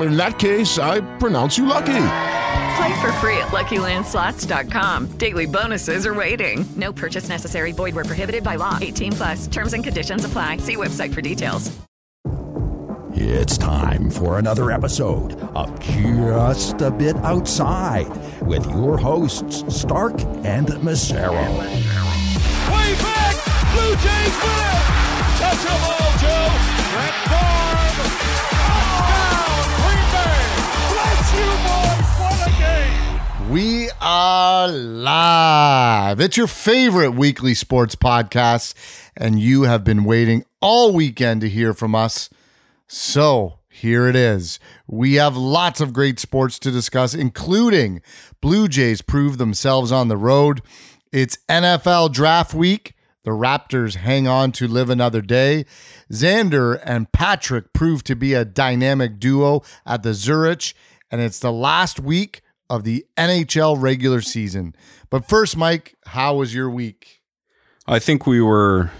In that case, I pronounce you lucky. Play for free at LuckyLandSlots.com. Daily bonuses are waiting. No purchase necessary. Void where prohibited by law. 18 plus. Terms and conditions apply. See website for details. It's time for another episode of Just a Bit Outside with your hosts Stark and Massaro. Way back, Blue Jays win it. Touch the ball, Joe. Brett We are live. It's your favorite weekly sports podcast, and you have been waiting all weekend to hear from us. So here it is. We have lots of great sports to discuss, including Blue Jays prove themselves on the road. It's NFL draft week. The Raptors hang on to live another day. Xander and Patrick prove to be a dynamic duo at the Zurich, and it's the last week of the NHL regular season. But first, Mike, how was your week? I think we were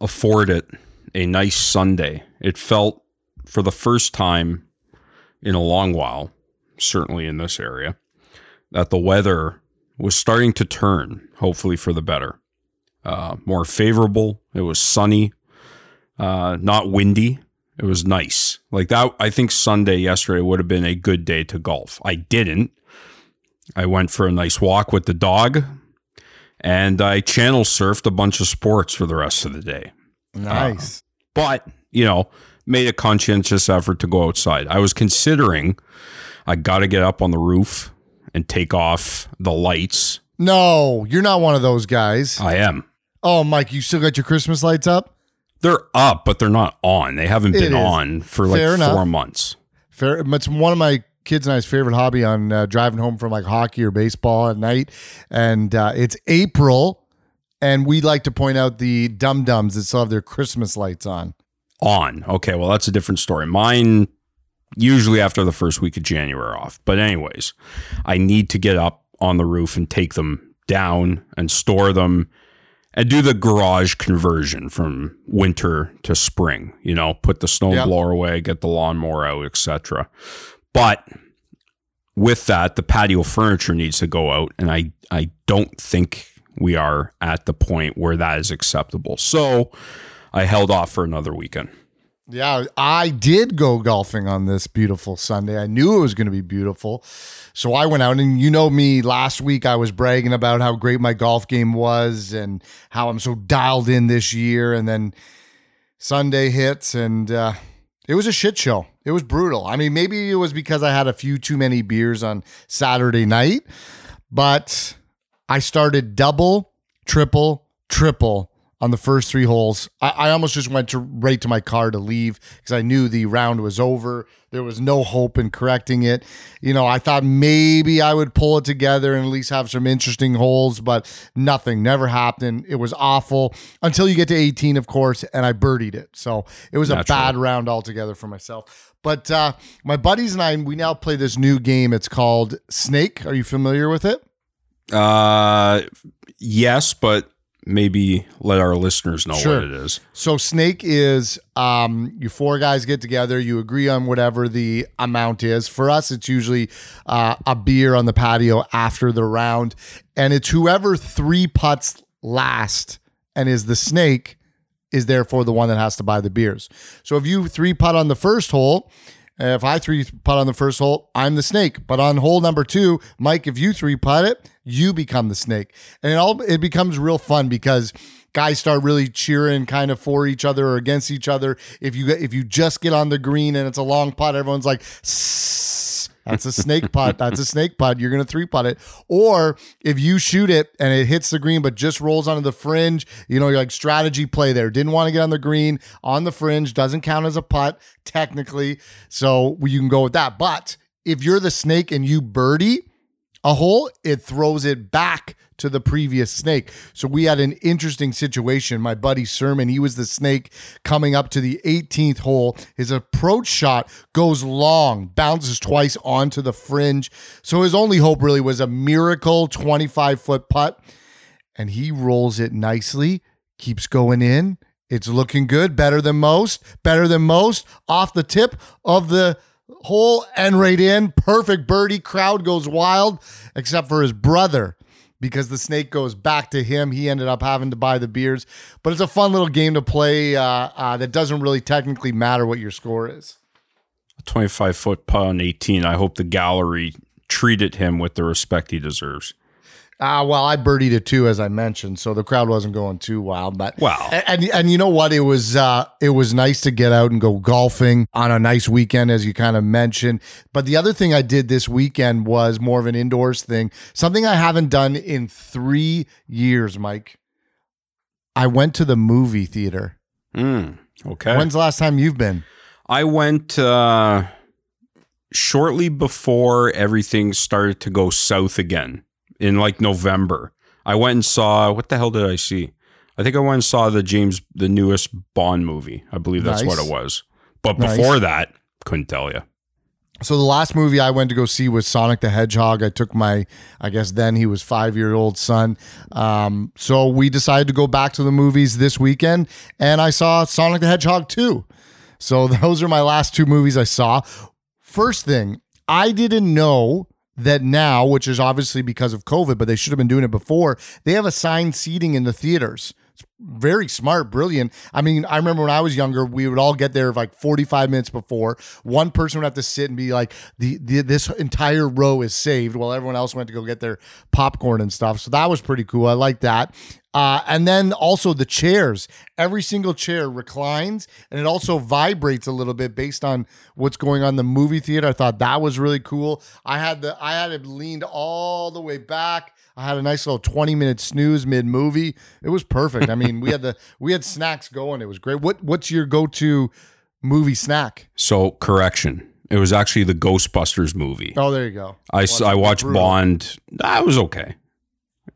afforded a nice Sunday. It felt for the first time in a long while, certainly in this area, that the weather was starting to turn, hopefully for the better. Uh, more favorable. It was sunny, uh, not windy. It was nice. Like that, I think Sunday yesterday would have been a good day to golf. I didn't. I went for a nice walk with the dog and I channel surfed a bunch of sports for the rest of the day. Nice. Um, but, you know, made a conscientious effort to go outside. I was considering I got to get up on the roof and take off the lights. no, you're not one of those guys. I am. Oh, Mike, you still got your Christmas lights up? They're up, but they're not on. They haven't It been is. on for like Fair four enough. months. Fair. It's one of my kids and I's favorite hobby on uh, driving home from like hockey or baseball at night. And uh, it's April, and we like to point out the dum dums that still have their Christmas lights on. On. Okay, well, that's a different story. Mine usually after the first week of January off. But, anyways, I need to get up on the roof and take them down and store them and do the garage conversion from winter to spring. You know, put the snow Yep. blower away, get the lawnmower out, etc. But with that, the patio furniture needs to go out, and I I don't think we are at the point where that is acceptable. So I held off for another weekend. Yeah, I did go golfing on this beautiful Sunday. I knew it was going to be beautiful. So I went out, and you know me, last week I was bragging about how great my golf game was and how I'm so dialed in this year. And then Sunday hits, and uh, it was a shit show. It was brutal. I mean, maybe it was because I had a few too many beers on Saturday night, but I started double, triple, triple on the first three holes. I, I almost just went to right to my car to leave because I knew the round was over. There was no hope in correcting it. You know, I thought maybe I would pull it together and at least have some interesting holes, but nothing, never happened. It was awful until you get to 18, of course, and I birdied it. So it was a bad round altogether for myself. But uh, my buddies and I, we now play this new game. It's called Snake. Are you familiar with it? Uh, yes, but maybe let our listeners know Sure. what it is. So snake is um you four guys get together, you agree on whatever the amount is. For us, it's usually uh, a beer on the patio after the round, and it's whoever three putts last and is the snake is therefore the one that has to buy the beers. So if you three putt on the first hole Uh, if I three putt on the first hole, I'm the snake. But on hole number two, Mike, if you three putt it, you become the snake. And it all it becomes real fun because guys start really cheering kind of for each other or against each other. If you if you just get on the green and it's a long putt, everyone's like, "Sss, that's a snake putt. That's a snake putt. You're gonna three putt it. Or if you shoot it and it hits the green but just rolls onto the fringe, you know, you're like strategy play there. Didn't want to get on the green on the fringe, doesn't count as a putt technically. So you can go with that. But if you're the snake and you birdie a hole, it throws it back to the previous snake. So we had an interesting situation. My buddy Sermon, he was the snake coming up to the 18th hole. His approach shot goes long, bounces twice onto the fringe. So his only hope really was a miracle 25 foot putt. And he rolls it nicely, keeps going in. It's looking good, better than most, better than most, off the tip of the hole and right in. Perfect birdie. Crowd goes wild, except for his brother because the snake goes back to him. He ended up having to buy the beers, but it's a fun little game to play uh, uh, that doesn't really technically matter what your score is. 25 foot putt on 18. I hope the gallery treated him with the respect he deserves. Uh, well, I birdied it too, as I mentioned, so the crowd wasn't going too wild. But Wow. and and, and you know what? It was uh, it was nice to get out and go golfing on a nice weekend, as you kind of mentioned. But the other thing I did this weekend was more of an indoors thing, something I haven't done in three years. Mike, I went to the movie theater. Mm, okay. When's the last time you've been? I went uh, shortly before everything started to go south again in like November. I went and saw what the hell did I see? I think I went and saw the James the newest Bond movie. I believe that's Nice. what it was. But Nice. before that, couldn't tell you. So the last movie I went to go see was Sonic the Hedgehog. I took my, I guess then he was five year old son. Um, so we decided to go back to the movies this weekend, and I saw Sonic the Hedgehog two. So those are my last two movies I saw. First thing, I didn't know that now, which is obviously because of COVID, but they should have been doing it before. They have assigned seating in the theaters. Very smart, brilliant. I mean, I remember when I was younger, we would all get there like 45 minutes before. One person would have to sit and be like, the, the this entire row is saved while everyone else went to go get their popcorn and stuff. So that was pretty cool. I like that. Uh, and then also the chairs. Every single chair reclines and it also vibrates a little bit based on what's going on in the movie theater. I thought that was really cool. I had the I had it leaned all the way back. I had a nice little 20 minute snooze mid movie. It was perfect. I mean, we had the we had snacks going. It was great. What what's your go-to movie snack? So correction. It was actually the Ghostbusters movie. Oh, there you go. I, watched brutal. Bond. That was okay.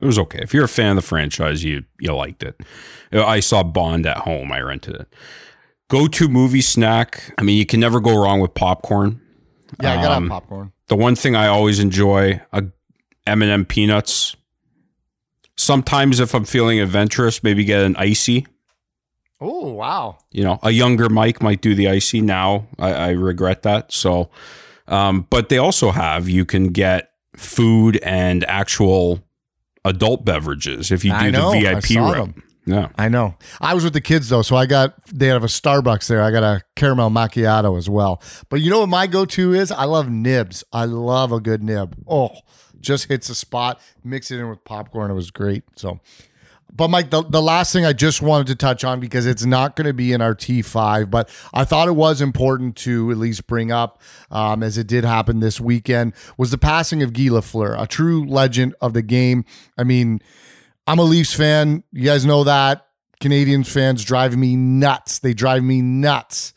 It was okay. If you're a fan of the franchise, you you liked it. I saw Bond at home. I rented it. Go to movie snack. I mean, you can never go wrong with popcorn. Yeah, I got Um, popcorn. The one thing I always enjoy a M&M peanuts. Sometimes if I'm feeling adventurous, maybe get an icy. Oh, wow. You know, a younger Mike might do the icy now. I, I regret that. So, um, but they also have you can get food and actual adult beverages if you do know. the I VIP route. Yeah. I know. I was with the kids though, so I got they have a Starbucks there. I got a caramel macchiato as well. But you know what my go-to is? I love nibs. I love a good nib. Oh, just hits a spot. Mix it in with popcorn. It was great. So but Mike, the, the last thing I just wanted to touch on because it's not going to be in our T5, but I thought it was important to at least bring up, um, as it did happen this weekend, was the passing of Guy Lafleur, a true legend of the game. I mean, I'm a Leafs fan. You guys know that. Canadiens fans drive me nuts. They drive me nuts.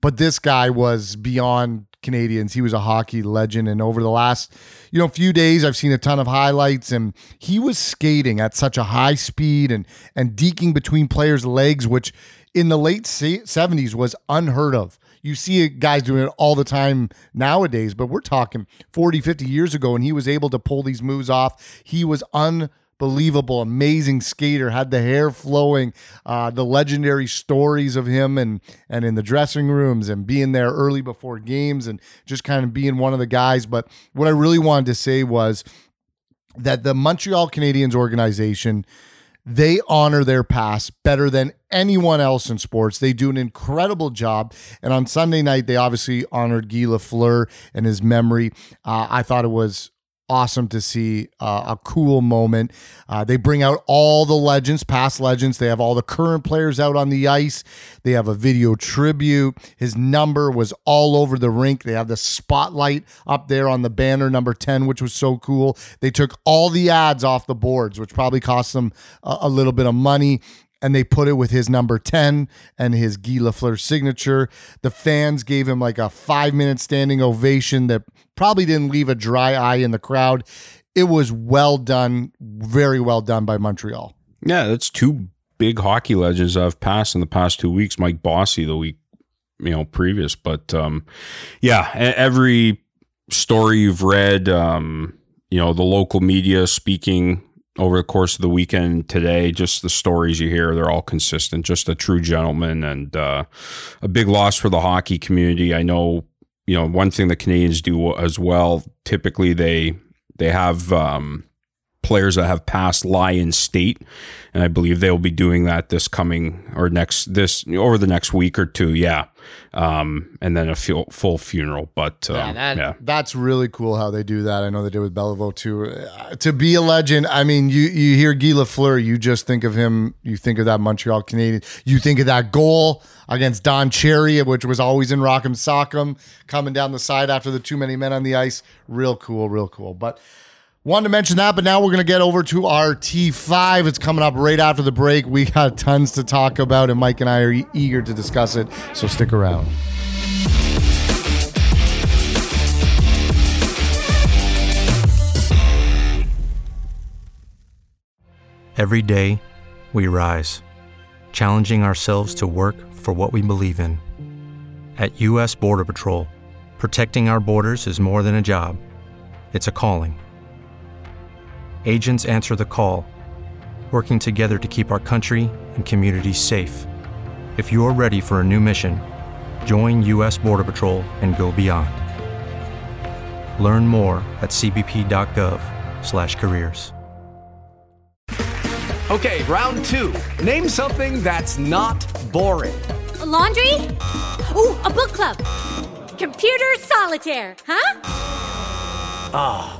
But this guy was beyond Canadiens. He was a hockey legend. And over the last, you know, few days, I've seen a ton of highlights. And he was skating at such a high speed and and deking between players' legs, which in the late 70s was unheard of. You see guys doing it all the time nowadays, but we're talking 40, 50 years ago, and he was able to pull these moves off. He was unbelievable, amazing skater, had the hair flowing, uh, the legendary stories of him and and in the dressing rooms and being there early before games and just kind of being one of the guys. But what I really wanted to say was that the Montreal Canadiens organization They honor their past better than anyone else in sports. They do an incredible job. And on Sunday night, they obviously honored Guy Lafleur and his memory. Uh, I thought it was awesome to see uh, a cool moment. Uh, they bring out all the legends, past legends. They have all the current players out on the ice. They have a video tribute. His number was all over the rink. They have the spotlight up there on the banner, number 10, which was so cool. They took all the ads off the boards, which probably cost them a, a little bit of money and they put it with his number 10 and his Guy Lafleur signature. The fans gave him like a five minute standing ovation that probably didn't leave a dry eye in the crowd. It was well done, very well done by Montreal. Yeah, that's two big hockey legends I've passed in the past two weeks. Mike Bossy the week, you know, previous, but um, yeah, every story you've read, um, you know, the local media speaking over the course of the weekend today, just the stories you hear, they're all consistent. Just a true gentleman and uh, a big loss for the hockey community. I know, you know, one thing the Canadiens do as well. Typically, they they have um, players that have passed lie in state, and I believe they will be doing that this coming or next this over the next week or two. Yeah, um, and then a full, full funeral. But um, yeah, that, yeah, that's really cool how they do that. I know they did with Beliveau too. Uh, to be a legend, I mean, you you hear Guy Lafleur, you just think of him. You think of that Montreal Canadien. You think of that goal against Don Cherry, which was always in Rock'em Sock'em, coming down the side after the too many men on the ice. Real cool, real cool. But Wanted to mention that, but now we're going to get over to our T5. It's coming up right after the break. We got tons to talk about, and Mike and I are eager to discuss it, so stick around. Every day, we rise, challenging ourselves to work for what we believe in. At U.S. Border Patrol, protecting our borders is more than a job, it's a calling agents answer the call, working together to keep our country and communities safe. If you're ready for a new mission, join U.S. Border Patrol and go beyond. Learn more at cbp.gov/careers. Okay, round two. Name something that's not boring. A laundry. Ooh, a book club. Computer solitaire. Huh? Ah.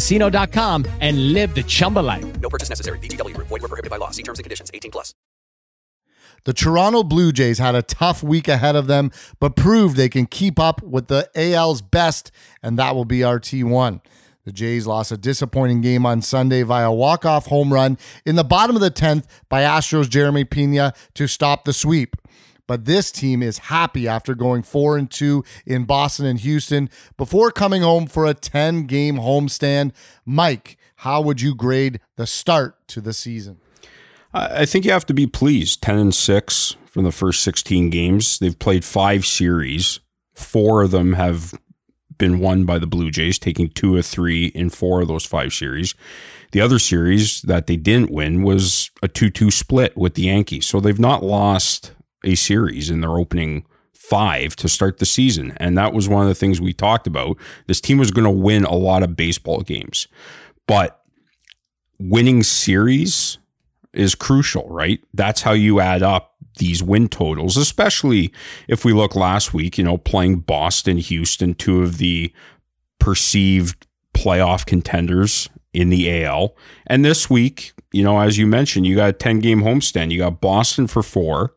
and live the Chumba life. No purchase necessary. VGW, void, were prohibited by law. See terms and conditions 18 plus. The Toronto Blue Jays had a tough week ahead of them, but proved they can keep up with the AL's best, and that will be our T1. The Jays lost a disappointing game on Sunday via walk-off home run in the bottom of the 10th by Astros Jeremy Pena to stop the sweep. But this team is happy after going 4 and 2 in Boston and Houston before coming home for a 10-game homestand. Mike, how would you grade the start to the season? I think you have to be pleased. 10 and 6 from the first 16 games. They've played 5 series. 4 of them have been won by the Blue Jays, taking two of three in four of those five series. The other series that they didn't win was a 2 2 split with the Yankees. So they've not lost a series in their opening five to start the season. And that was one of the things we talked about. This team was going to win a lot of baseball games, but winning series is crucial, right? That's how you add up these win totals, especially if we look last week, you know, playing Boston, Houston, two of the perceived playoff contenders in the AL. And this week, you know, as you mentioned, you got a 10 game homestand. You got Boston for four,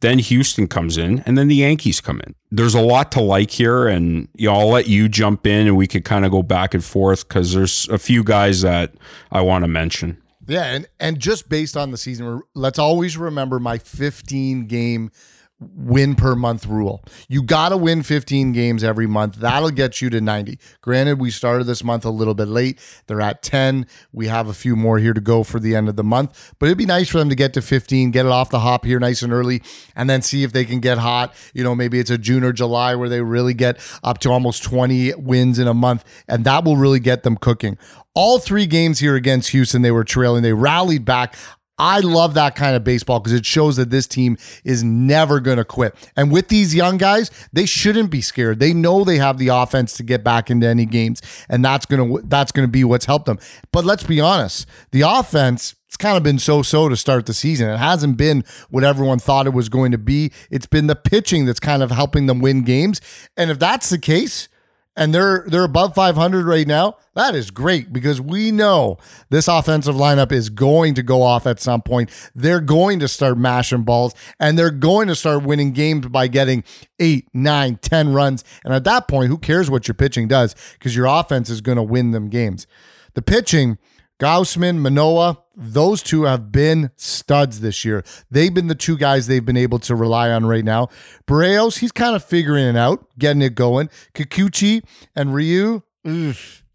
then Houston comes in, and then the Yankees come in. There's a lot to like here, and you know, I'll let you jump in and we could kind of go back and forth because there's a few guys that I want to mention. Yeah, and and just based on the season, let's always remember my 15 game win per month rule. You got to win 15 games every month. That'll get you to 90. Granted, we started this month a little bit late. They're at 10. We have a few more here to go for the end of the month, but it'd be nice for them to get to 15, get it off the hop here nice and early, and then see if they can get hot. You know, maybe it's a June or July where they really get up to almost 20 wins in a month, and that will really get them cooking. All three games here against Houston, they were trailing. They rallied back. I love that kind of baseball because it shows that this team is never going to quit. And with these young guys, they shouldn't be scared. They know they have the offense to get back into any games, and that's going to that's going to be what's helped them. But let's be honest, the offense it's kind of been so-so to start the season. It hasn't been what everyone thought it was going to be. It's been the pitching that's kind of helping them win games. And if that's the case, and they're they're above 500 right now. That is great because we know this offensive lineup is going to go off at some point. They're going to start mashing balls and they're going to start winning games by getting eight, nine, ten runs. And at that point, who cares what your pitching does because your offense is going to win them games. The pitching Gausman, Manoah, those two have been studs this year. They've been the two guys they've been able to rely on right now. Berrios, he's kind of figuring it out, getting it going. Kikuchi and Ryu,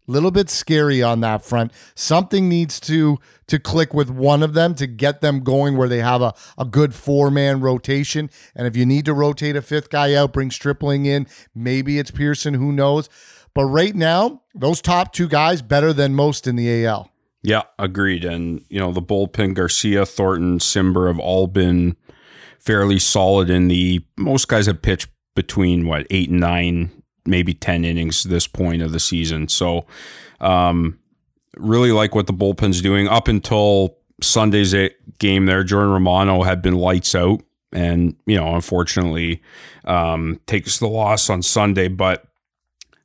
a little bit scary on that front. Something needs to to click with one of them to get them going where they have a, a good four man rotation. And if you need to rotate a fifth guy out, bring Stripling in. Maybe it's Pearson, who knows. But right now, those top two guys better than most in the AL. Yeah, agreed. And, you know, the bullpen, Garcia, Thornton, Cimber have all been fairly solid in the most guys have pitched between what, eight and nine, maybe 10 innings this point of the season. So, um, really like what the bullpen's doing up until Sunday's game there. Jordan Romano had been lights out and, you know, unfortunately, um, takes the loss on Sunday, but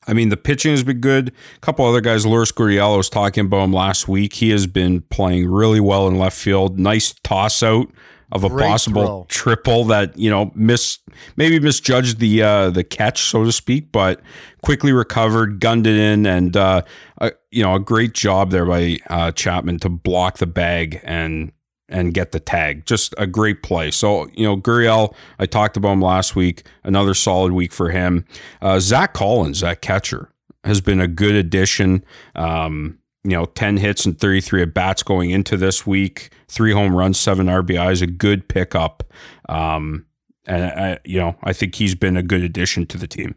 I mean, the pitching has been good. A couple other guys, Lourdes Gurriel was talking about him last week. He has been playing really well in left field. Nice toss out of a Great possible throw. triple that you know miss maybe misjudged the uh, the catch so to speak, but quickly recovered, gunned it in, and uh, uh, you know a great job there by uh, Chapman to block the bag and and get the tag. Just a great play. So, you know, Gurriel, I talked about him last week. Another solid week for him. Uh, Zack Collins, that catcher, has been a good addition. Um, you know, 10 hits and 33 at bats going into this week, three home runs, seven RBIs, a good pickup. Um, and, I, you know, I think he's been a good addition to the team.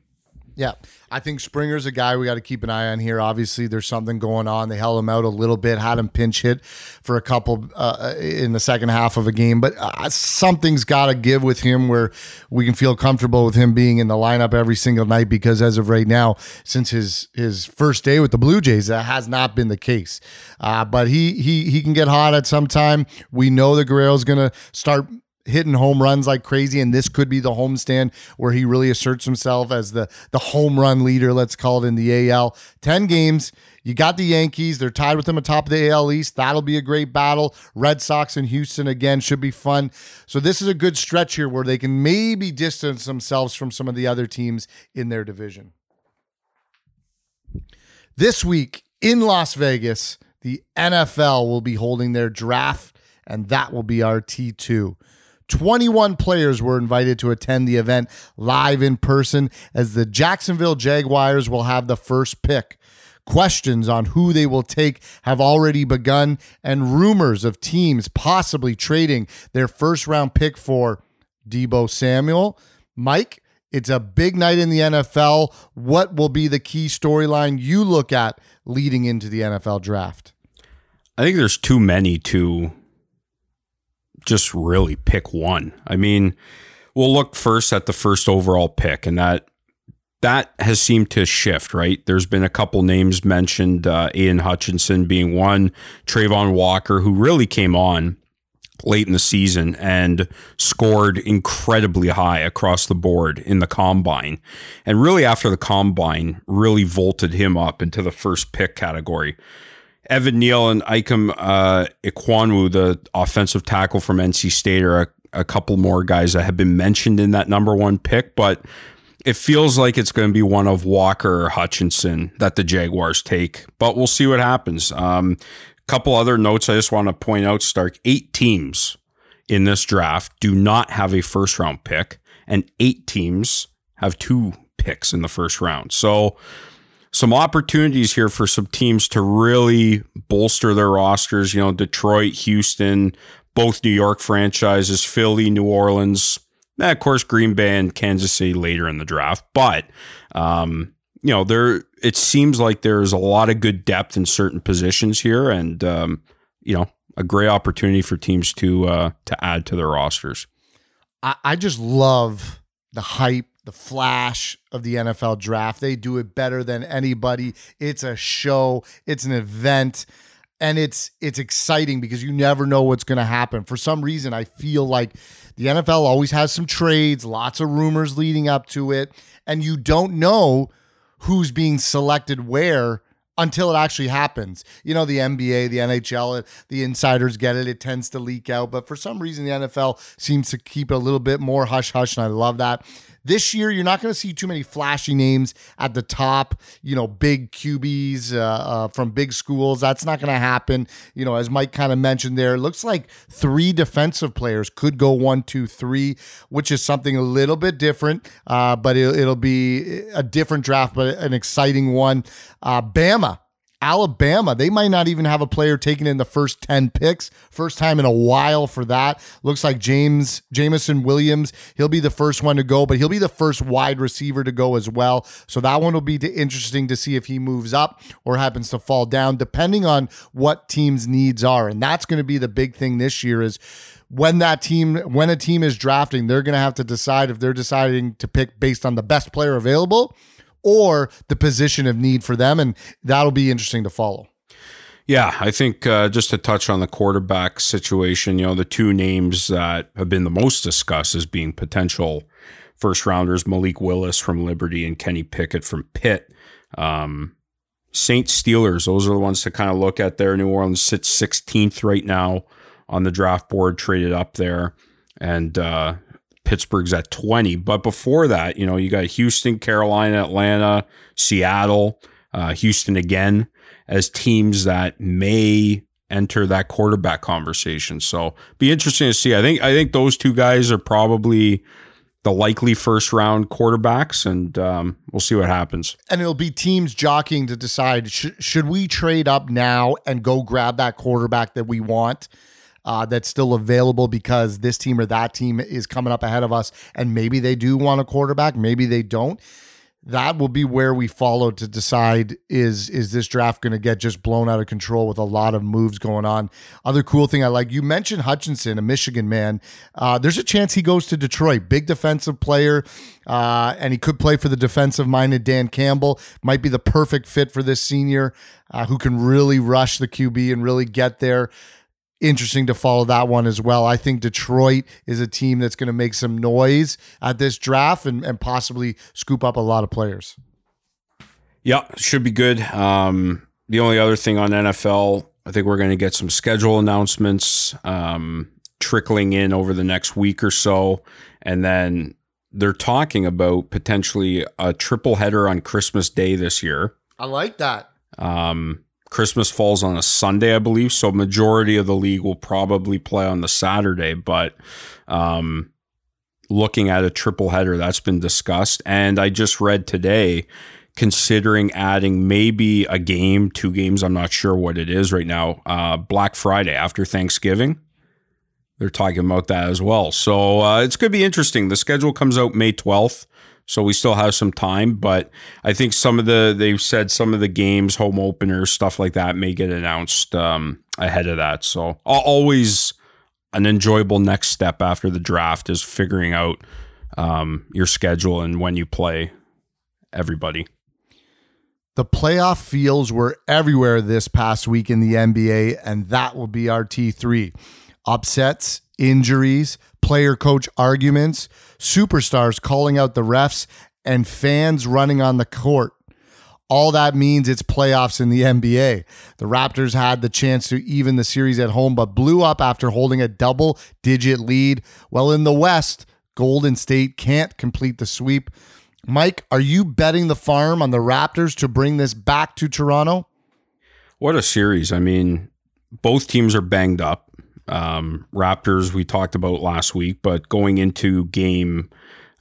Yeah. I think Springer's a guy we got to keep an eye on here. Obviously, there's something going on. They held him out a little bit, had him pinch hit for a couple uh, in the second half of a game, but uh, something's got to give with him where we can feel comfortable with him being in the lineup every single night. Because as of right now, since his his first day with the Blue Jays, that has not been the case. Uh, but he he he can get hot at some time. We know that Guerrero's going to start hitting home runs like crazy, and this could be the homestand where he really asserts himself as the the home run leader. Let's call it in the AL. Ten games. You got the Yankees. They're tied with them atop the AL East. That'll be a great battle. Red Sox and Houston again should be fun. So this is a good stretch here where they can maybe distance themselves from some of the other teams in their division. This week in Las Vegas, the NFL will be holding their draft, and that will be our T2. 21 players were invited to attend the event live in person as the Jacksonville Jaguars will have the first pick. Questions on who they will take have already begun, and rumors of teams possibly trading their first round pick for Deebo Samuel. Mike, it's a big night in the NFL. What will be the key storyline you look at leading into the NFL draft? I think there's too many to just really pick one. I mean, we'll look first at the first overall pick, and that that has seemed to shift, right? There's been a couple names mentioned, uh, Aidan Hutchinson being one, Travon Walker, who really came on late in the season and scored incredibly high across the board in the combine. And really, after the combine, really vaulted him up into the first pick category. Evan Neal and Ikem uh, Ekwonu, the offensive tackle from NC State, are a, a, couple more guys that have been mentioned in that number one pick, but it feels like it's going to be one of Walker or Hutchinson that the Jaguars take. But we'll see what happens. Um, couple other notes I just want to point out, Stark. Eight teams in this draft do not have a first round pick, and eight teams have two picks in the first round. So, some opportunities here for some teams to really bolster their rosters. You know, Detroit, Houston, both New York franchises, Philly, New Orleans, and of course, Green Bay and Kansas City later in the draft. But, um, you know, there it seems like there's a lot of good depth in certain positions here, and um, you know, a great opportunity for teams to uh, to add to their rosters. I, I just love the hype, the flash of the NFL draft. They do it better than anybody. It's a show, it's an event, and it's it's exciting because you never know what's going to happen. For some reason, I feel like the NFL always has some trades, lots of rumors leading up to it, and you don't know who's being selected where until it actually happens. You know, the NBA, the NHL, the insiders get it. It tends to leak out. But for some reason, the NFL seems to keep it a little bit more hush hush. And I love that. This year, you're not going to see too many flashy names at the top, you know, big QBs uh, uh, from big schools. That's not going to happen. You know, as Mike kind of mentioned there, it looks like three defensive players could go one, two, three, which is something a little bit different, uh, but it, it'll be a different draft, but an exciting one. Uh, Bama Alabama, they might not even have a player taken in the first 10 picks. First time in a while for that. Looks like James Jameson Williams, he'll be the first one to go, but he'll be the first wide receiver to go as well. So that one will be interesting to see if he moves up or happens to fall down, depending on what team's needs are. And that's going to be the big thing this year is when that team when a team is drafting, they're going to have to decide if they're deciding to pick based on the best player available or the position of need for them. And that'll be interesting to follow. Yeah, I think uh, just to touch on the quarterback situation, you know, the two names that have been the most discussed as being potential first rounders Malik Willis from Liberty and Kenny Pickett from Pitt. Um, Steelers, those are the ones to kind of look at there. New Orleans sits 16th right now on the draft board, traded up there. And uh, Pittsburgh's at 20. But before that, you know, you got Houston, Carolina, Atlanta, Seattle, uh, Houston again as teams that may enter that quarterback conversation. So be interesting to see. I think I think those two guys are probably the likely first round quarterbacks, and um, we'll see what happens. And it'll be teams jockeying to decide sh- should we trade up now and go grab that quarterback that we want uh, that's still available because this team or that team is coming up ahead of us, and maybe they do want a quarterback, maybe they don't. That will be where we follow to decide is is this draft going to get just blown out of control with a lot of moves going on. Other cool thing I like you mentioned Hutchinson, a Michigan man. Uh, there's a chance he goes to Detroit, big defensive player, uh, and he could play for the defensive minded Dan Campbell. Might be the perfect fit for this senior uh, who can really rush the QB and really get there interesting to follow that one as well. I think Detroit is a team that's going to make some noise at this draft and, and possibly scoop up a lot of players. Yeah, should be good. Um, the only other thing on NFL, I think we're going to get some schedule announcements um, trickling in over the next week or so. And then they're talking about potentially a triple header on Christmas Day this year. I like that. Um, Christmas falls on a Sunday, I believe. So majority of the league will probably play on the Saturday, but um, looking at a triple header, that's been discussed. And I just read today, considering adding maybe a game, two games. I'm not sure what it is right now. Uh, Black Friday after Thanksgiving. They're talking about that as well. So uh, it's going to be interesting. The schedule comes out May 12th. So we still have some time, but I think some of the they've said some of the games, home openers, stuff like that, may get announced um, ahead of that. So always an enjoyable next step after the draft is figuring out um, your schedule and when you play everybody. The playoff fields were everywhere this past week in the NBA, and that will be our T3. Upsets, injuries, player coach arguments, superstars calling out the refs, and fans running on the court. All that means it's playoffs in the NBA. The Raptors had the chance to even the series at home, but blew up after holding a double digit lead. Well, in the West, Golden State can't complete the sweep. Mike, are you betting the farm on the Raptors to bring this back to Toronto? What a series. I mean, both teams are banged up. Um, Raptors we talked about last week, but going into game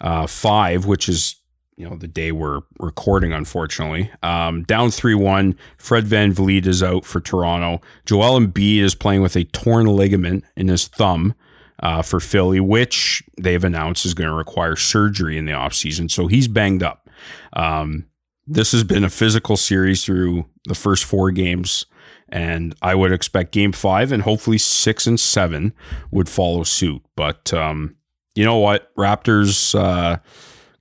uh, five, which is you know the day we're recording, unfortunately, um, down three one. Fred VanVleet is out for Toronto. Joel Embiid is playing with a torn ligament in his thumb. Uh, for Philly, which they've announced is going to require surgery in the offseason. So he's banged up. Um, this has been a physical series through the first four games, and I would expect game five and hopefully six and seven would follow suit. But um, you know what? Raptors uh,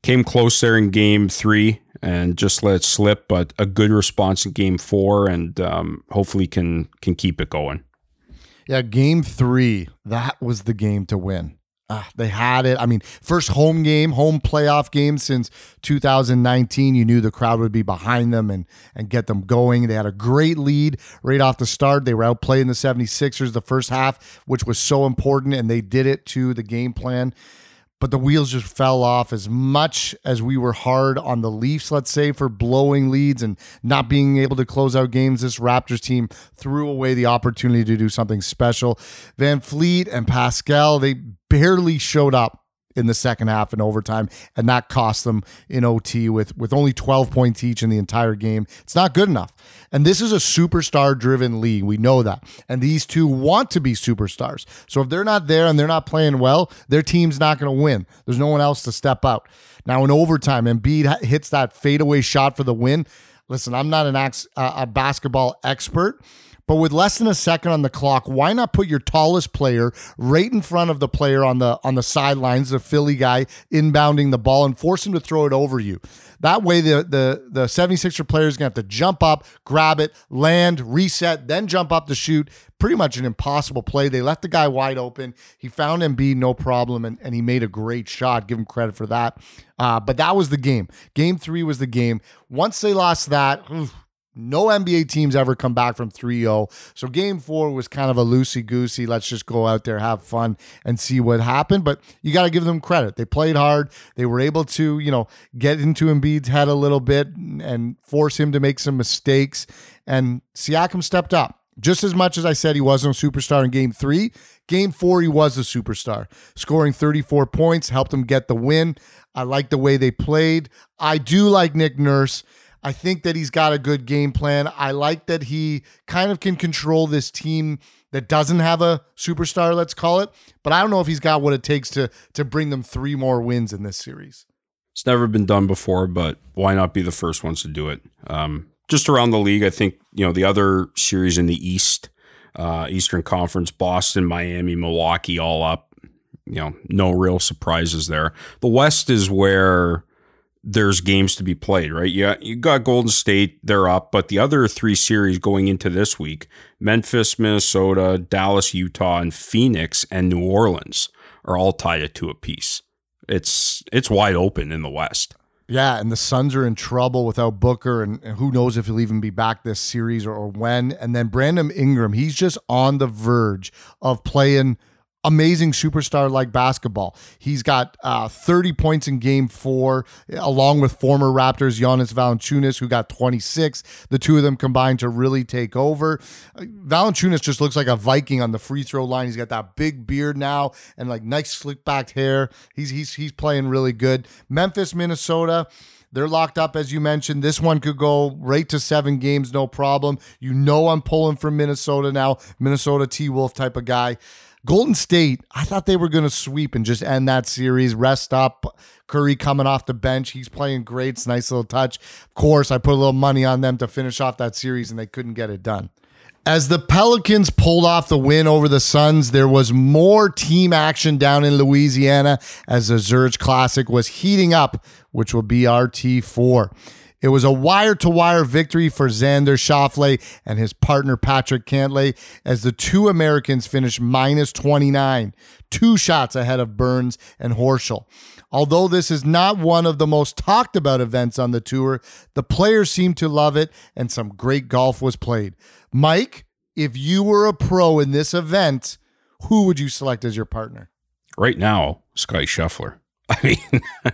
came close there in game three and just let it slip, but a good response in game four, and um, hopefully can can keep it going. Yeah, game three, that was the game to win. Ah, they had it. I mean, first home game, home playoff game since 2019. You knew the crowd would be behind them and and get them going. They had a great lead right off the start. They were outplaying the 76ers the first half, which was so important, and they did it to the game plan but the wheels just fell off as much as we were hard on the Leafs, let's say, for blowing leads and not being able to close out games. This Raptors team threw away the opportunity to do something special. VanVleet and Pascal, they barely showed up in the second half and overtime, and that cost them in OT with with only 12 points each in the entire game. It's not good enough. And this is a superstar driven league. We know that. And these two want to be superstars. So if they're not there and they're not playing well, their team's not going to win. There's no one else to step out. Now in overtime, Embiid hits that fadeaway shot for the win. Listen, I'm not an ex, uh, a basketball expert, but with less than a second on the clock, why not put your tallest player right in front of the player on the on the sidelines, the Philly guy inbounding the ball, and force him to throw it over you? That way, the the the 76er player is going to have to jump up, grab it, land, reset, then jump up to shoot. Pretty much an impossible play. They left the guy wide open. He found Embiid no problem, and, and he made a great shot. Give him credit for that. Uh, but that was the game. Game three was the game. Once they lost that, oof, no NBA teams ever come back from 3 0. So game four was kind of a loosey goosey. Let's just go out there, have fun, and see what happened. But you got to give them credit. They played hard. They were able to, you know, get into Embiid's head a little bit and force him to make some mistakes. And Siakam stepped up. Just as much as I said he wasn't a superstar in game three, game four, he was a superstar, scoring 34 points, helped him get the win. I like the way they played. I do like Nick Nurse. I think that he's got a good game plan. I like that he kind of can control this team that doesn't have a superstar, let's call it. But I don't know if he's got what it takes to to bring them three more wins in this series. It's never been done before, but why not be the first ones to do it? Um, just around the league, I think you know the other series in the East, uh, Eastern Conference, Boston, Miami, Milwaukee, all up. You know, no real surprises there. The West is where there's games to be played, right? Yeah, you got Golden State, they're up, but the other three series going into this week Memphis, Minnesota, Dallas, Utah, and Phoenix and New Orleans are all tied at two apiece. It's it's wide open in the West. Yeah, and the Suns are in trouble without Booker, and, and who knows if he'll even be back this series or, or when. And then Brandon Ingram, he's just on the verge of playing amazing superstar like basketball. He's got uh, 30 points in game four, along with former Raptors Jonas Valanciunas, who got 26. The two of them combined to really take over. Valanciunas just looks like a Viking on the free throw line. He's got that big beard now and like nice slick backed hair. He's he's he's playing really good. Memphis, Minnesota. They're locked up, as you mentioned. This one could go right to seven games, no problem. You know, I'm pulling from Minnesota now, Minnesota T Wolf type of guy. Golden State, I thought they were going to sweep and just end that series, rest up. Curry coming off the bench. He's playing great. It's nice little touch. Of course, I put a little money on them to finish off that series, and they couldn't get it done. As the Pelicans pulled off the win over the Suns, there was more team action down in Louisiana as the Zurich Classic was heating up, which will be RT4. It was a wire to wire victory for Xander Schauffele and his partner Patrick Cantlay as the two Americans finished minus 29, two shots ahead of Burns and Horschel. Although this is not one of the most talked about events on the tour, the players seemed to love it and some great golf was played. Mike, if you were a pro in this event, who would you select as your partner? Right now, Sky Scheffler. I mean,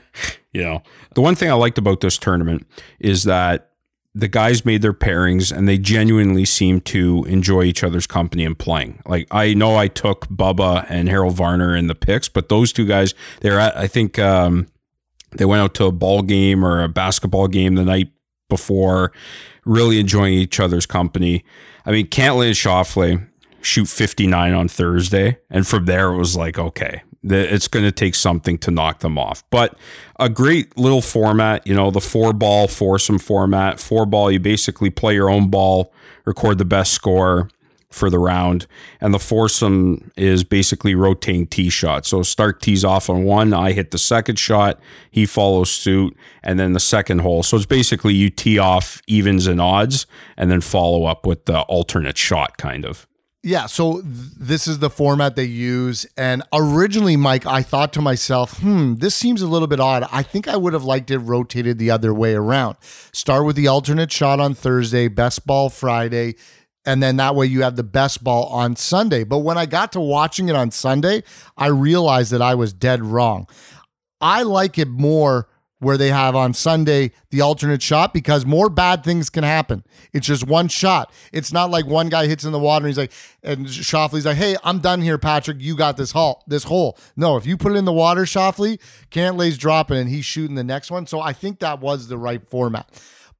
you know, the one thing I liked about this tournament is that the guys made their pairings and they genuinely seemed to enjoy each other's company and playing. Like I know I took Bubba and Harold Varner in the picks, but those two guys, they're at I think um, they went out to a ball game or a basketball game the night before, really enjoying each other's company. I mean, Cantlay and Schauffele shoot 59 on Thursday. And from there, it was like, okay, it's going to take something to knock them off. But a great little format, you know, the four ball foursome format. Four ball, you basically play your own ball, record the best score for the round. And the foursome is basically rotating tee shots. So Stark tees off on one, I hit the second shot, he follows suit, and then the second hole. So it's basically you tee off evens and odds and then follow up with the alternate shot kind of. Yeah, so th- this is the format they use. And originally, Mike, I thought to myself, hmm, this seems a little bit odd. I think I would have liked it rotated the other way around. Start with the alternate shot on Thursday, best ball Friday, and then that way you have the best ball on Sunday. But when I got to watching it on Sunday, I realized that I was dead wrong. I like it more where they have on Sunday the alternate shot because more bad things can happen. It's just one shot. It's not like one guy hits in the water and he's like, and Schauffele's like, hey, I'm done here, Patrick. You got this hole. This hole. No, if you put it in the water, Schauffele, Cantlay's dropping and he's shooting the next one. So I think that was the right format.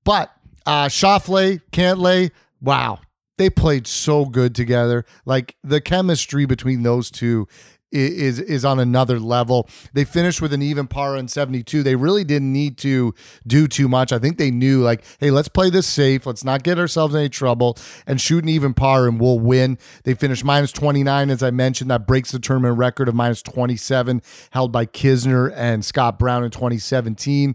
But uh Schauffele, Cantlay, wow, they played so good together. Like the chemistry between those two is is on another level. They finished with an even par in 72. They really didn't need to do too much. I think they knew like, hey, let's play this safe. Let's not get ourselves in any trouble and shoot an even par and we'll win. They finished minus 29 as I mentioned. That breaks the tournament record of minus 27 held by Kisner and Scott Brown in 2017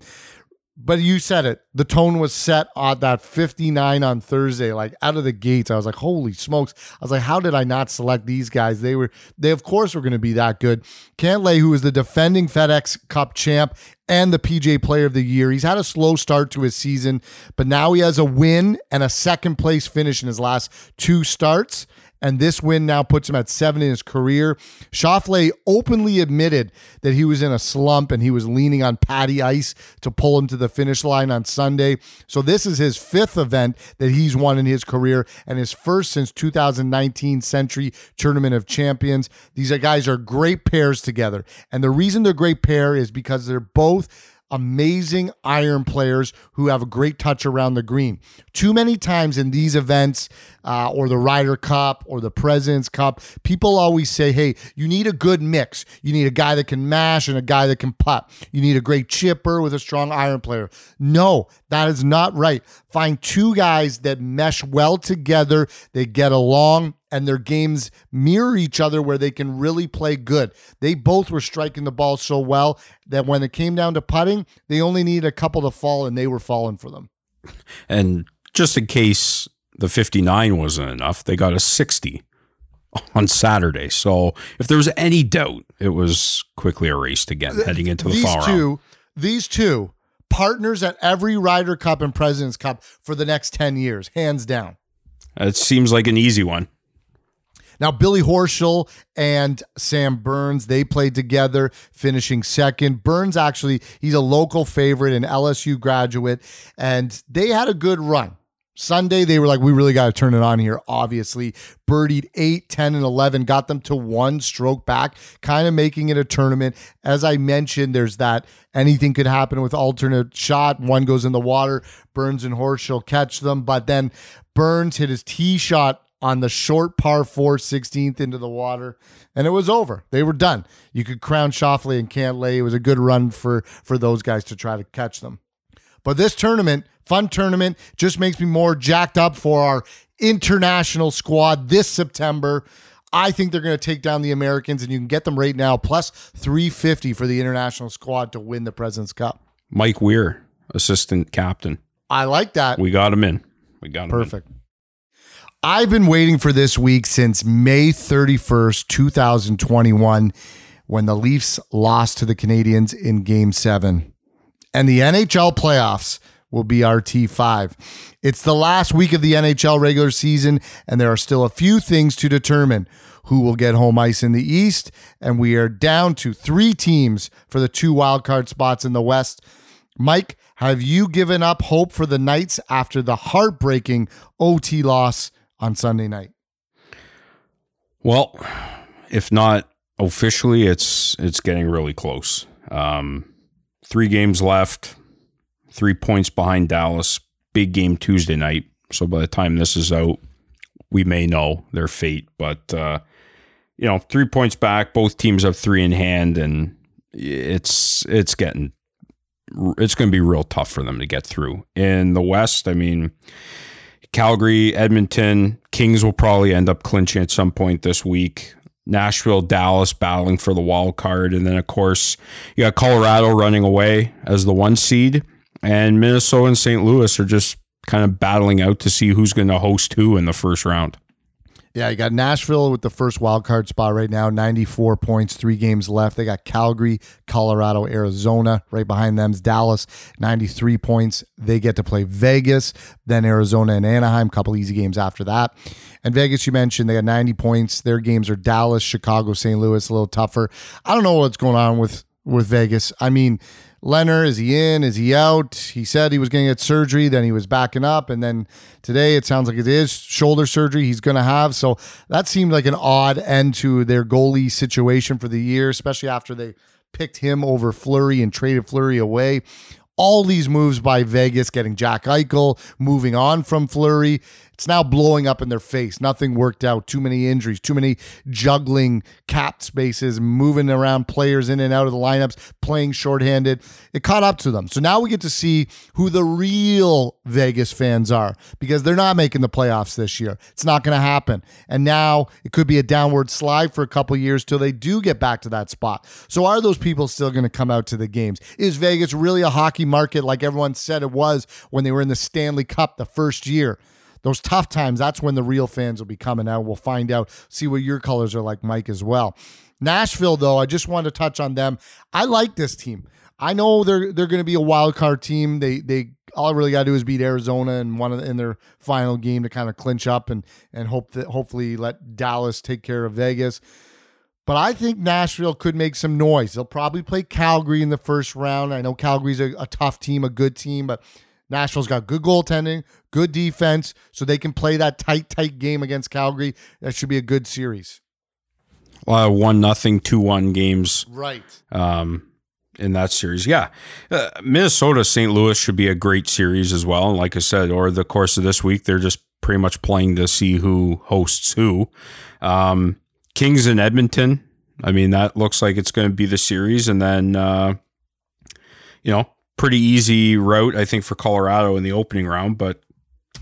but you said it. The tone was set at that 59 on Thursday, like out of the gates. I was like, holy smokes. I was like, how did I not select these guys? They were, they of course were going to be that good. Cantlay, who is the defending FedEx Cup champ and the PGA Player of the Year. He's had a slow start to his season, but now he has a win and a second place finish in his last two starts and this win now puts him at seven in his career. Schauffele openly admitted that he was in a slump and he was leaning on Patty Ice to pull him to the finish line on Sunday. So this is his fifth event that he's won in his career and his first since 2019 Sentry Tournament of Champions. These guys are great pairs together. And the reason they're great pair is because they're both amazing iron players who have a great touch around the green. Too many times in these events, uh, or the Ryder Cup or the President's Cup, people always say, hey, you need a good mix. You need a guy that can mash and a guy that can putt. You need a great chipper with a strong iron player. No, that is not right. Find two guys that mesh well together, they get along, and their games mirror each other where they can really play good. They both were striking the ball so well that when it came down to putting, they only needed a couple to fall and they were falling for them. And just in case the 59 wasn't enough, they got a 60 on Saturday. So if there was any doubt, it was quickly erased again heading into the these fall two, round. These two partners at every Ryder Cup and President's Cup for the next 10 years, hands down. It seems like an easy one. Now, Billy Horschel and Sam Burns, they played together, finishing second. Burns actually, he's a local favorite, an LSU graduate, and they had a good run. Sunday, they were like, we really got to turn it on here, obviously. Birdied 8, 10, and 11, got them to one stroke back, kind of making it a tournament. As I mentioned, there's that anything could happen with alternate shot. One goes in the water, Burns and Horschel catch them, but then Burns hit his tee shot on the short par 4 16th into the water and it was over they were done you could crown Schauffele and Cantlay it was a good run for for those guys to try to catch them but this tournament fun tournament. Just makes me more jacked up for our international squad this September. I think they're going to take down the Americans and you can get them right now plus 350 for the international squad to win the President's Cup. Mike Weir assistant captain. I like that. We got him in. We got him perfect. In. I've been waiting for this week since May 31st, 2021, when the Leafs lost to the Canadiens in game seven. And the NHL playoffs will be our T5. It's the last week of the NHL regular season, and there are still a few things to determine who will get home ice in the East. And we are down to three teams for the two wildcard spots in the West. Mike, have you given up hope for the Knights after the heartbreaking OT loss on Sunday night? Well, if not officially, it's it's getting really close. Um, three games left, three points behind Dallas. Big game Tuesday night. So by the time this is out, we may know their fate. But uh, you know, three points back. Both teams have three in hand, and it's it's getting it's going to be real tough for them to get through. In the West, I mean, Calgary, Edmonton, Kings will probably end up clinching at some point this week. Nashville, Dallas battling for the wild card. And then, of course, you got Colorado running away as the one seed. And Minnesota and St. Louis are just kind of battling out to see who's going to host who in the first round. Yeah, you got Nashville with the first wild card spot right now, 94 points, three games left. They got Calgary, Colorado, Arizona right behind them's Dallas, 93 points. They get to play Vegas, then Arizona and Anaheim, couple easy games after that. And Vegas, you mentioned, they got 90 points. Their games are Dallas, Chicago, St. Louis, a little tougher. I don't know what's going on with with Vegas. I mean, Lehner, is he in? Is he out? He said he was going to get surgery, then he was backing up, and then today it sounds like it is shoulder surgery he's going to have. So that seemed like an odd end to their goalie situation for the year, especially after they picked him over Fleury and traded Fleury away all these moves by Vegas, getting Jack Eichel, moving on from Fleury. It's now blowing up in their face. Nothing worked out. Too many injuries, too many juggling cap spaces, moving around players in and out of the lineups, playing shorthanded. It caught up to them. So now we get to see who the real Vegas fans are because they're not making the playoffs this year. It's not going to happen. And now it could be a downward slide for a couple years till they do get back to that spot. So are those people still going to come out to the games? Is Vegas really a hockey market like everyone said it was when they were in the Stanley Cup the first year? Those tough times, that's when the real fans will be coming out. We'll find out, see what your colors are like, Mike, as well. Nashville, though, I just wanted to touch on them. I like this team. I know they're they're going to be a wild card team. They they all really got to do is beat Arizona and one the, in their final game to kind of clinch up and and hope that hopefully let Dallas take care of Vegas. But I think Nashville could make some noise. They'll probably play Calgary in the first round. I know Calgary's a, a tough team, a good team, but Nashville's got good goaltending, good defense, so they can play that tight, tight game against Calgary. That should be a good series. Lot one nothing, two one games, right? Um, in that series, yeah. Uh, Minnesota St. Louis should be a great series as well. And like I said, over the course of this week, they're just pretty much playing to see who hosts who. Um, Kings and Edmonton. I mean, that looks like it's going to be the series, and then uh, you know pretty easy route, I think, for Colorado in the opening round, but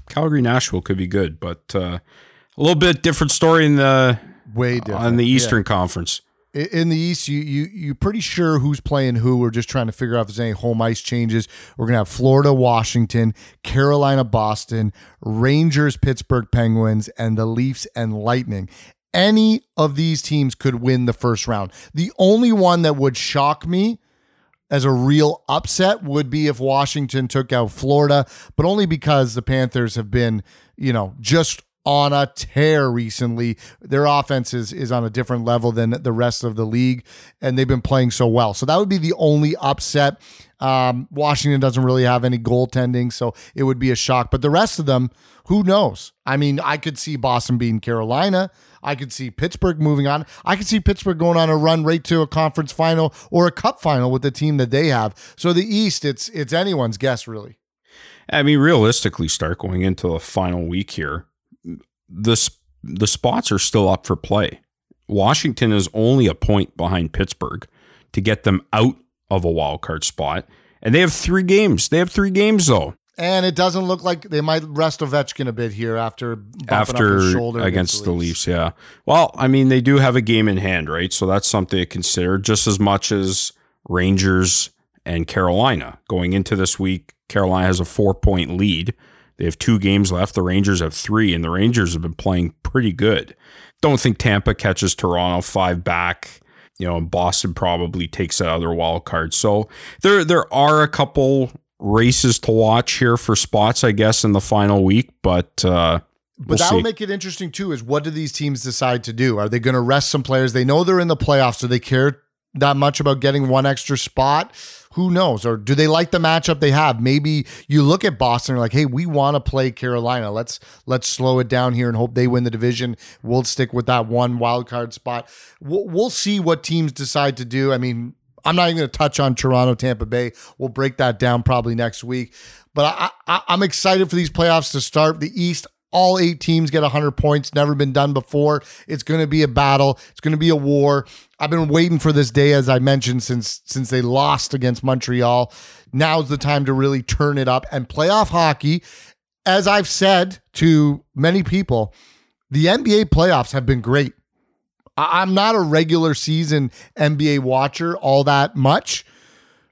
Calgary Nashville could be good. But uh, a little bit different story in the way different. on the Eastern Yeah. Conference. In the East, you you you're pretty sure who's playing who. We're just trying to figure out if there's any home ice changes. We're gonna have Florida, Washington, Carolina, Boston, Rangers, Pittsburgh Penguins, and the Leafs and Lightning. Any of these teams could win the first round. The only one that would shock me as a real upset would be if Washington took out Florida, but only because the Panthers have been, you know, just on a tear recently. Their offense is, is on a different level than the rest of the league, and they've been playing so well. So that would be the only upset. Um, Washington doesn't really have any goaltending, so it would be a shock. But the rest of them, who knows? I mean, I could see Boston beating Carolina. I could see Pittsburgh moving on. I could see Pittsburgh going on a run right to a conference final or a cup final with the team that they have. So the East, it's it's anyone's guess, really. I mean, realistically, start going into the final week here. The the spots are still up for play. Washington is only a point behind Pittsburgh to get them out of a wild card spot, and they have three games. They have three games though. And it doesn't look like they might rest Ovechkin a bit here after bumping up his after shoulder against the Leafs. Yeah. Well, I mean, they do have a game in hand, right? So that's something to consider just as much as Rangers and Carolina. Going into this week, Carolina has a four point lead. They have two games left. The Rangers have three, and the Rangers have been playing pretty good. Don't think Tampa catches Toronto five back. You know, and Boston probably takes that other wild card. So there there are a couple races to watch here for spots, I guess, in the final week, but uh But we'll that see. will make it interesting too. Is what do these teams decide to do? Are they going to rest some players? They know they're in the playoffs. Do they care that much about getting one extra spot. Who knows? Or do they like the matchup they have? Maybe you look at Boston and like, hey, we want to play Carolina. Let's let's slow it down here and hope they win the division. We'll stick with that one wild card spot. We'll, we'll see what teams decide to do. I mean, I'm not even going to touch on Toronto, Tampa Bay. We'll break that down probably next week. But I, I, I'm excited for these playoffs to start. The East, all eight teams get 100 points. Never been done before. It's going to be a battle. It's going to be a war. I've been waiting for this day, as I mentioned, since since they lost against Montreal. Now's the time to really turn it up and playoff hockey. As I've said to many people, the NBA playoffs have been great. I'm not a regular season NBA watcher all that much,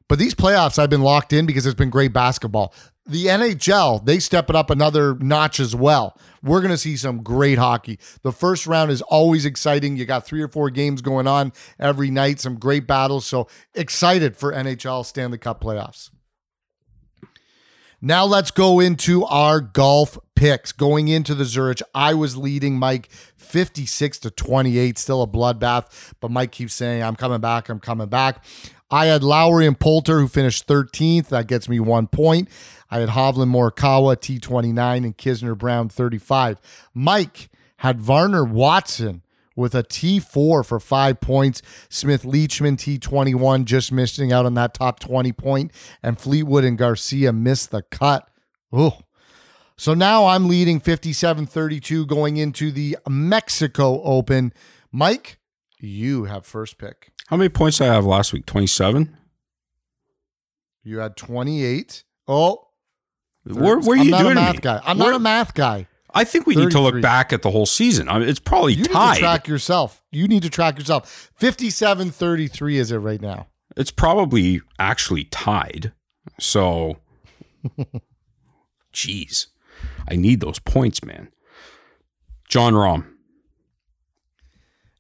but these playoffs I've been locked in because it's been great basketball. The NHL, they step it up another notch as well. We're going to see some great hockey. The first round is always exciting. You got three or four games going on every night, some great battles. So excited for NHL Stanley Cup playoffs. Now let's go into our golf picks. Going into the Zurich, I was leading Mike 56 to 28, still a bloodbath, but Mike keeps saying, I'm coming back, I'm coming back. I had Lowry and Poulter who finished 13th. That gets me one point. I had Hovland Morikawa T29 and Kisner Brown 35. Mike had Varner Watson with a T4 for five points. Smith Leishman T21 just missing out on that top 20 point, and Fleetwood and Garcia missed the cut. Oh. So now I'm leading 57 32 going into the Mexico Open. Mike, you have first pick. How many points did I have last week? 27? You had 28. Oh, Where, where are I'm you not doing a math me? guy. I'm Where- not a math guy. I think we need to look back at the whole season. I mean, it's probably You need to tied. track yourself. You need to track yourself. 57 33 is it right now? It's probably actually tied. So, jeez, I need those points, man. Jon Rahm.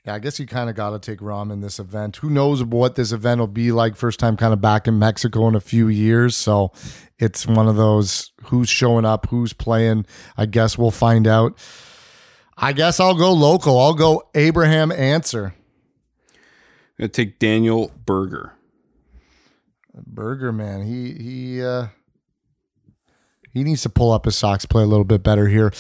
Yeah, I guess you kind of got to take Rahm in this event. Who knows what this event will be like? First time kind of back in Mexico in a few years. So it's one of those who's showing up, who's playing. I guess we'll find out. I guess I'll go local. I'll go Abraham Ancer. I'm going to take Daniel Berger. Burger man, he he uh he needs to pull up his socks, play a little bit better here.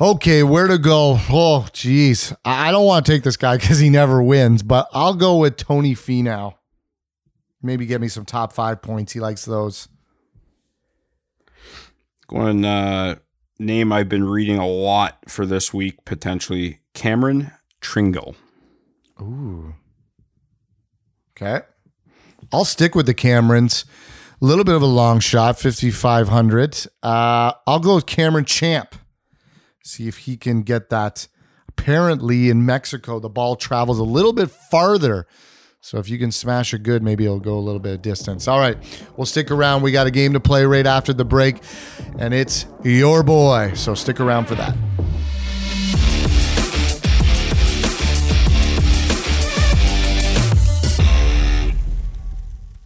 Okay, where to go? Oh, geez, I don't want to take this guy because he never wins, but I'll go with Tony Finau. Maybe get me some top five points. He likes those. Going uh, name I've been reading a lot for this week potentially Cameron Tringale. Ooh. Okay. I'll stick with the Camerons. A little bit of a long shot, 5,500. Uh, I'll go with Cameron Champ. See if he can get that. Apparently, in Mexico, the ball travels a little bit farther. So if you can smash it good, maybe it'll go a little bit of distance. All right, we'll stick around. We got a game to play right after the break, and it's your boy. So stick around for that.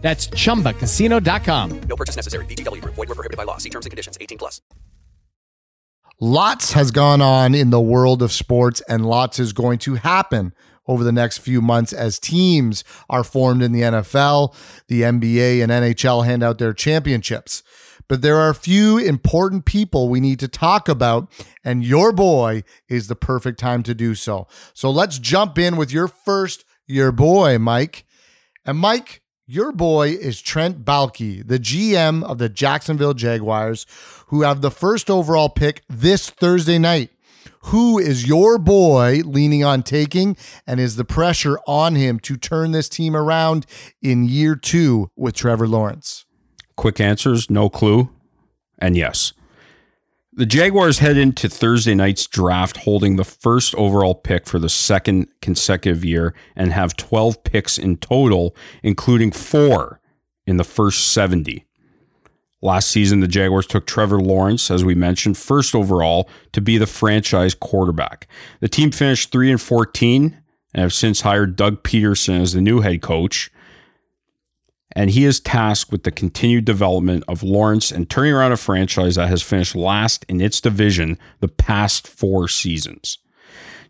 That's chumbacasino.com. No purchase necessary. VGW Group. Void were prohibited by law. See terms and conditions. 18 plus. Lots has gone on in the world of sports, and lots is going to happen over the next few months as teams are formed in the NFL, the NBA, and NHL hand out their championships. But there are a few important people we need to talk about, and your boy is the perfect time to do so. So let's jump in with your first, your boy, Mike. And Mike, your boy is Trent Baalke, the GM of the Jacksonville Jaguars, who have the first overall pick this Thursday night. Who is your boy leaning on taking, and is the pressure on him to turn this team around in year two with Trevor Lawrence? Quick answers, no clue, and yes. The Jaguars head into Thursday night's draft holding the first overall pick for the second consecutive year and have 12 picks in total, including four in the first 70. Last season, the Jaguars took Trevor Lawrence, as we mentioned, first overall to be the franchise quarterback. The team finished 3 and 14 and have since hired Doug Pederson as the new head coach. And he is tasked with the continued development of Lawrence and turning around a franchise that has finished last in its division the past four seasons.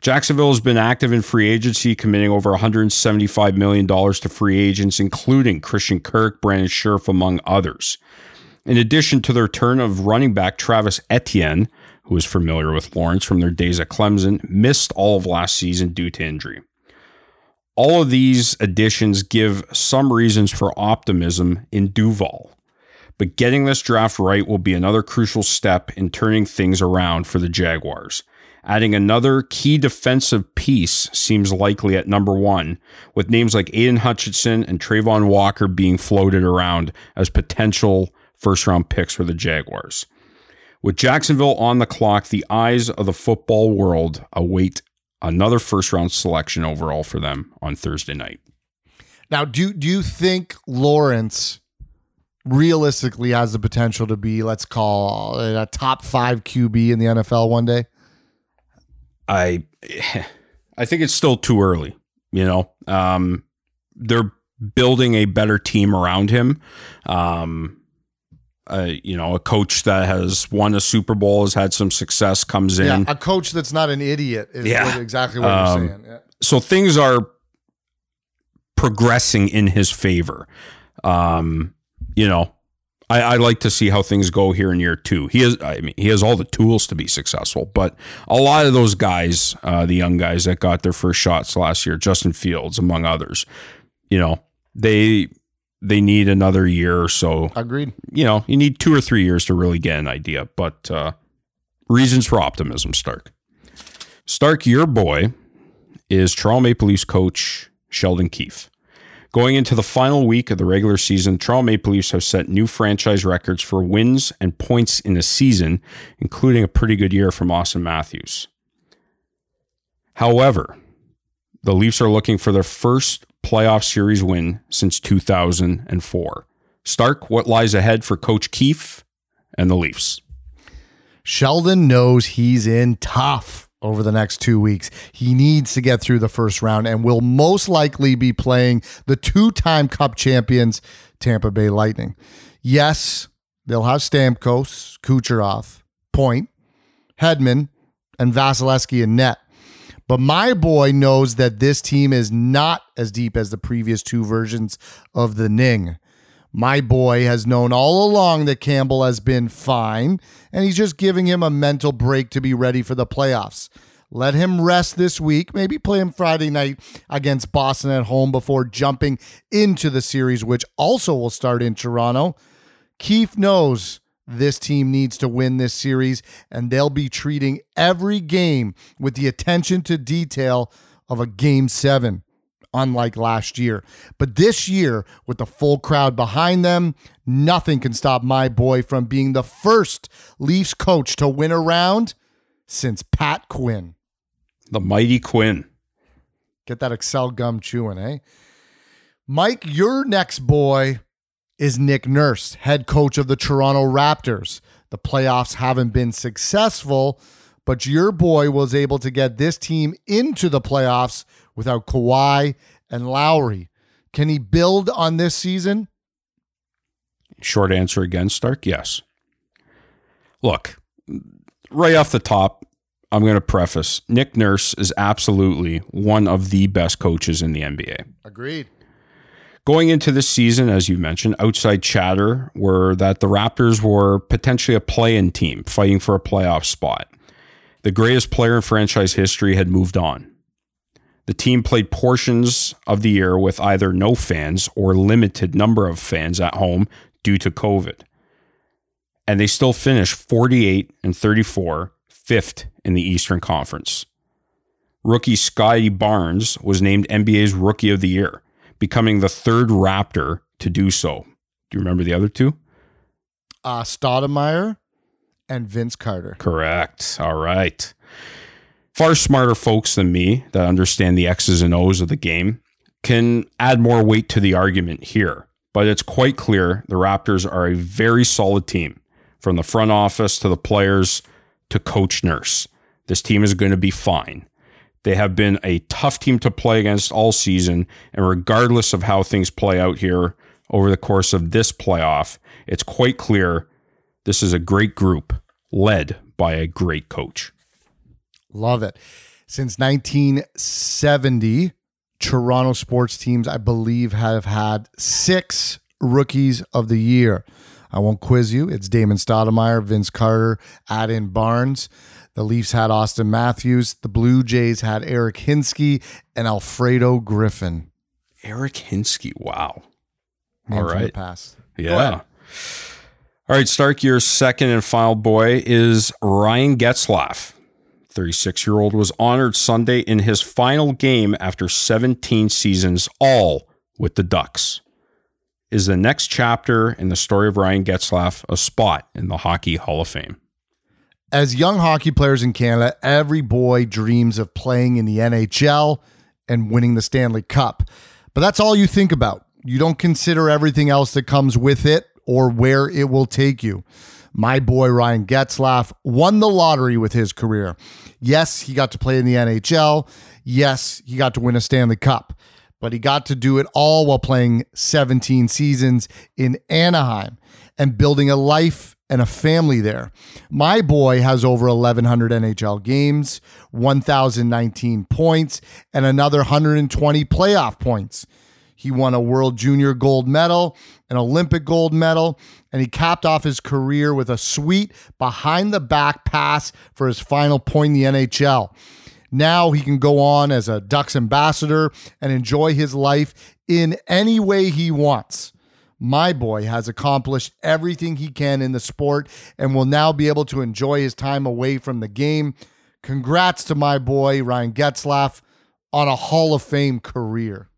Jacksonville has been active in free agency, committing over $175 million to free agents, including Christian Kirk, Brandon Scherff, among others. In addition to the return of running back Travis Etienne, who is familiar with Lawrence from their days at Clemson, missed all of last season due to injury. All of these additions give some reasons for optimism in Duval. But getting this draft right will be another crucial step in turning things around for the Jaguars. Adding another key defensive piece seems likely at number one, with names like Aidan Hutchinson and Travon Walker being floated around as potential first round picks for the Jaguars. With Jacksonville on the clock, the eyes of the football world await another first round selection overall for them on Thursday night. Now, do do you think Lawrence realistically has the potential to be, let's call it a top five QB in the NFL one day? I I think it's still too early. You know, um, they're building a better team around him. Um, uh, you know, a coach that has won a Super Bowl, has had some success, comes in. Yeah, a coach that's not an idiot is Yeah. what- exactly what Um, you're saying. Yeah. So things are progressing in his favor. Um, you know, I, I like to see how things go here in year two. He has, I mean, he has all the tools to be successful, but a lot of those guys, uh, the young guys that got their first shots last year, Justin Fields, among others, you know, they they need another year or so. Agreed. You know, you need two or three years to really get an idea, but uh, reasons for optimism, Stark. Stark, your boy is Toronto Maple Leafs coach Sheldon Keefe. Going into the final week of the regular season, Toronto Maple Leafs have set new franchise records for wins and points in a season, including a pretty good year from Auston Matthews. However, the Leafs are looking for their first playoff series win since 2004. Stark, what lies ahead for Coach Keefe and the Leafs? Sheldon knows he's in tough over the next two weeks. He needs to get through the first round and will most likely be playing the two time Cup champions, Tampa Bay Lightning. Yes, they'll have Stamkos, Kucherov, Point, Hedman, and Vasilevskiy in net. But my boy knows that this team is not as deep as the previous two versions of the Ning. My boy has known all along that Campbell has been fine, and he's just giving him a mental break to be ready for the playoffs. Let him rest this week, maybe play him Friday night against Boston at home before jumping into the series, which also will start in Toronto. Keefe knows this team needs to win this series, and they'll be treating every game with the attention to detail of a game seven, unlike last year. But this year, with the full crowd behind them, nothing can stop my boy from being the first Leafs coach to win a round since Pat Quinn. The mighty Quinn. Get that Excel gum chewing, eh? Mike, your next boy is Nick Nurse, head coach of the Toronto Raptors. The playoffs haven't been successful, but your boy was able to get this team into the playoffs without Kawhi and Lowry. Can he build on this season? Short answer again, Stark. Yes. Look, right off the top, I'm going to preface Nick Nurse is absolutely one of the best coaches in the NBA. Agreed. Going into this season, as you mentioned, outside chatter were that the Raptors were potentially a play in team fighting for a playoff spot. The greatest player in franchise history had moved on. The team played portions of the year with either no fans or limited number of fans at home due to COVID. And they still finished 48 and 34, fifth in the Eastern Conference. Rookie Scottie Barnes was named NBA's Rookie of the Year, becoming the third Raptor to do so. Do you remember the other two? Uh, Stoudamire and Vince Carter. Correct. All right. Far smarter folks than me that understand the X's and O's of the game can add more weight to the argument here. but it's quite clear the Raptors are a very solid team from the front office to the players to coach nurse. This team is going to be fine. They have been a tough team to play against all season, and regardless of how things play out here over the course of this playoff, it's quite clear this is a great group led by a great coach. Love it. Since 1970, Toronto sports teams, I believe, have had six rookies of the year. I won't quiz you. It's Damon Stoudamire, Vince Carter, Aden Barnes. The Leafs had Auston Matthews. The Blue Jays had Eric Hinske and Alfredo Griffin. Eric Hinske, wow. Man All from the right. past. Yeah. All right, Stark, your second and final boy is Ryan Getzlaf. 36 year old was honored Sunday in his final game after 17 seasons, all with the Ducks. Is the next chapter in the story of Ryan Getzlaf a spot in the Hockey Hall of Fame? As young hockey players in Canada, every boy dreams of playing in the NHL and winning the Stanley Cup. But that's all you think about. You don't consider everything else that comes with it or where it will take you. My boy Ryan Getzlaf won the lottery with his career. Yes, he got to play in the NHL. Yes, he got to win a Stanley Cup. But he got to do it all while playing 17 seasons in Anaheim and building a life and a family there. My boy has over 1,100 NHL games, 1,019 points, and another 120 playoff points. He won a World Junior gold medal, an Olympic gold medal, and he capped off his career with a sweet behind the back pass for his final point in the NHL. Now he can go on as a Ducks ambassador and enjoy his life in any way he wants. My boy has accomplished everything he can in the sport and will now be able to enjoy his time away from the game. Congrats to my boy, Ryan Getzlaf, on a Hall of Fame career.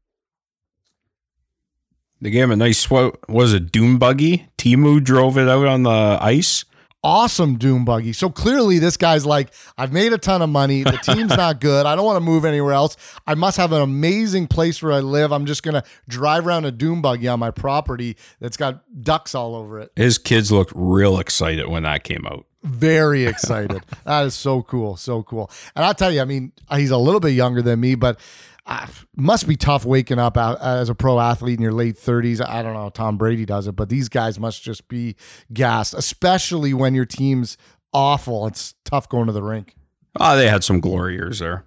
They gave him a nice, what was it, Doom Buggy? Timu drove it out on the ice. Awesome Doom Buggy. So clearly, this guy's like, I've made a ton of money. The team's not good. I don't want to move anywhere else. I must have an amazing place where I live. I'm just going to drive around a Doom Buggy on my property that's got ducks all over it. His kids looked real excited when that came out. Very excited. that is so cool. So cool. And I'll tell you, I mean, he's a little bit younger than me, but must be tough waking up as a pro athlete in your late 30s. I don't know how Tom Brady does it, but these guys must just be gassed, especially when your team's awful. It's tough going to the rink. Ah, they had some glory years there.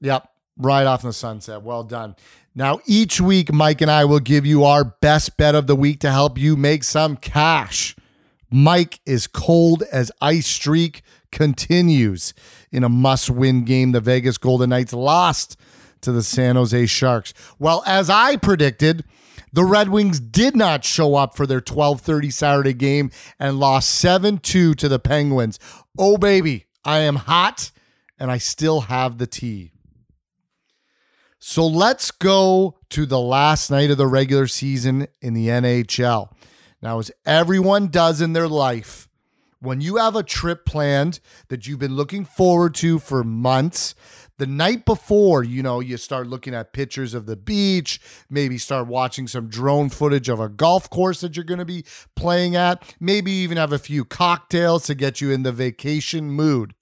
Yep. Right off in the sunset. Well done. Now, each week, Mike and I will give you our best bet of the week to help you make some cash. Mike is cold as ice streak continues in a must win game. The Vegas Golden Knights lost to the San Jose Sharks. Well, as I predicted, the Red Wings did not show up for their 12:30 Saturday game and lost 7-2 to the Penguins. Oh baby, I am hot and I still have the tea. So let's go to the last night of the regular season in the NHL. Now, as everyone does in their life, when you have a trip planned that you've been looking forward to for months, the night before, you know, you start looking at pictures of the beach, maybe start watching some drone footage of a golf course that you're going to be playing at, maybe even have a few cocktails to get you in the vacation mood.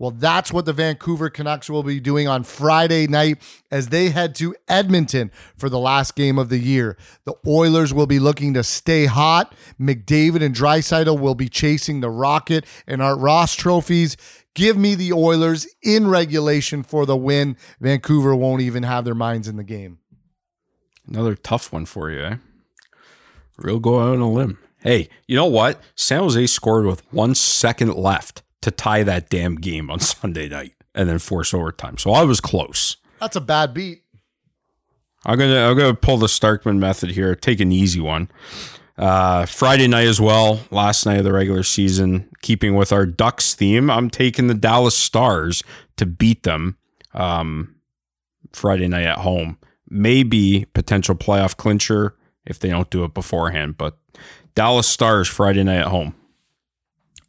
Well, that's what the Vancouver Canucks will be doing on Friday night as they head to Edmonton for the last game of the year. The Oilers will be looking to stay hot. McDavid and Draisaitl will be chasing the Rocket and Art Ross trophies. Give me the Oilers in regulation for the win. Vancouver won't even have their minds in the game. Another tough one for you, eh? Real go out on a limb. Hey, you know what? San Jose scored with one second left to tie that damn game on Sunday night and then force overtime. So I was close. That's a bad beat. I'm gonna I'm gonna pull the Starkman method here. Take an easy one. Uh, Friday night as well. Last night of the regular season, keeping with our Ducks theme, I'm taking the Dallas Stars to beat them. Um, Friday night at home, maybe potential playoff clincher if they don't do it beforehand. But Dallas Stars Friday night at home.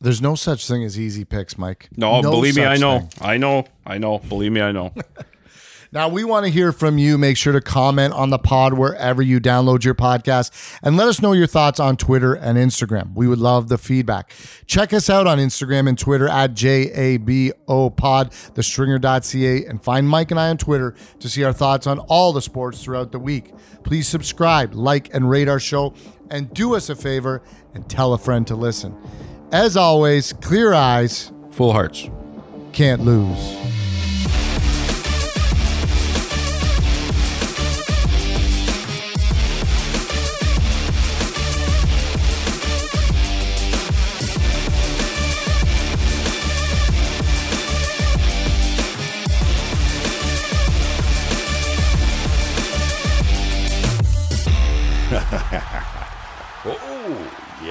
There's no such thing as easy picks, Mike. No, believe me, I know. thing. I know. I know. Believe me, I know. Now, we want to hear from you. Make sure to comment on the pod wherever you download your podcast and let us know your thoughts on Twitter and Instagram. We would love the feedback. Check us out on Instagram and Twitter at JABO Pod, thestringer.ca, and find Mike and I on Twitter to see our thoughts on all the sports throughout the week. Please subscribe, like, and rate our show, and do us a favor and tell a friend to listen. As always, clear eyes, full hearts, can't lose.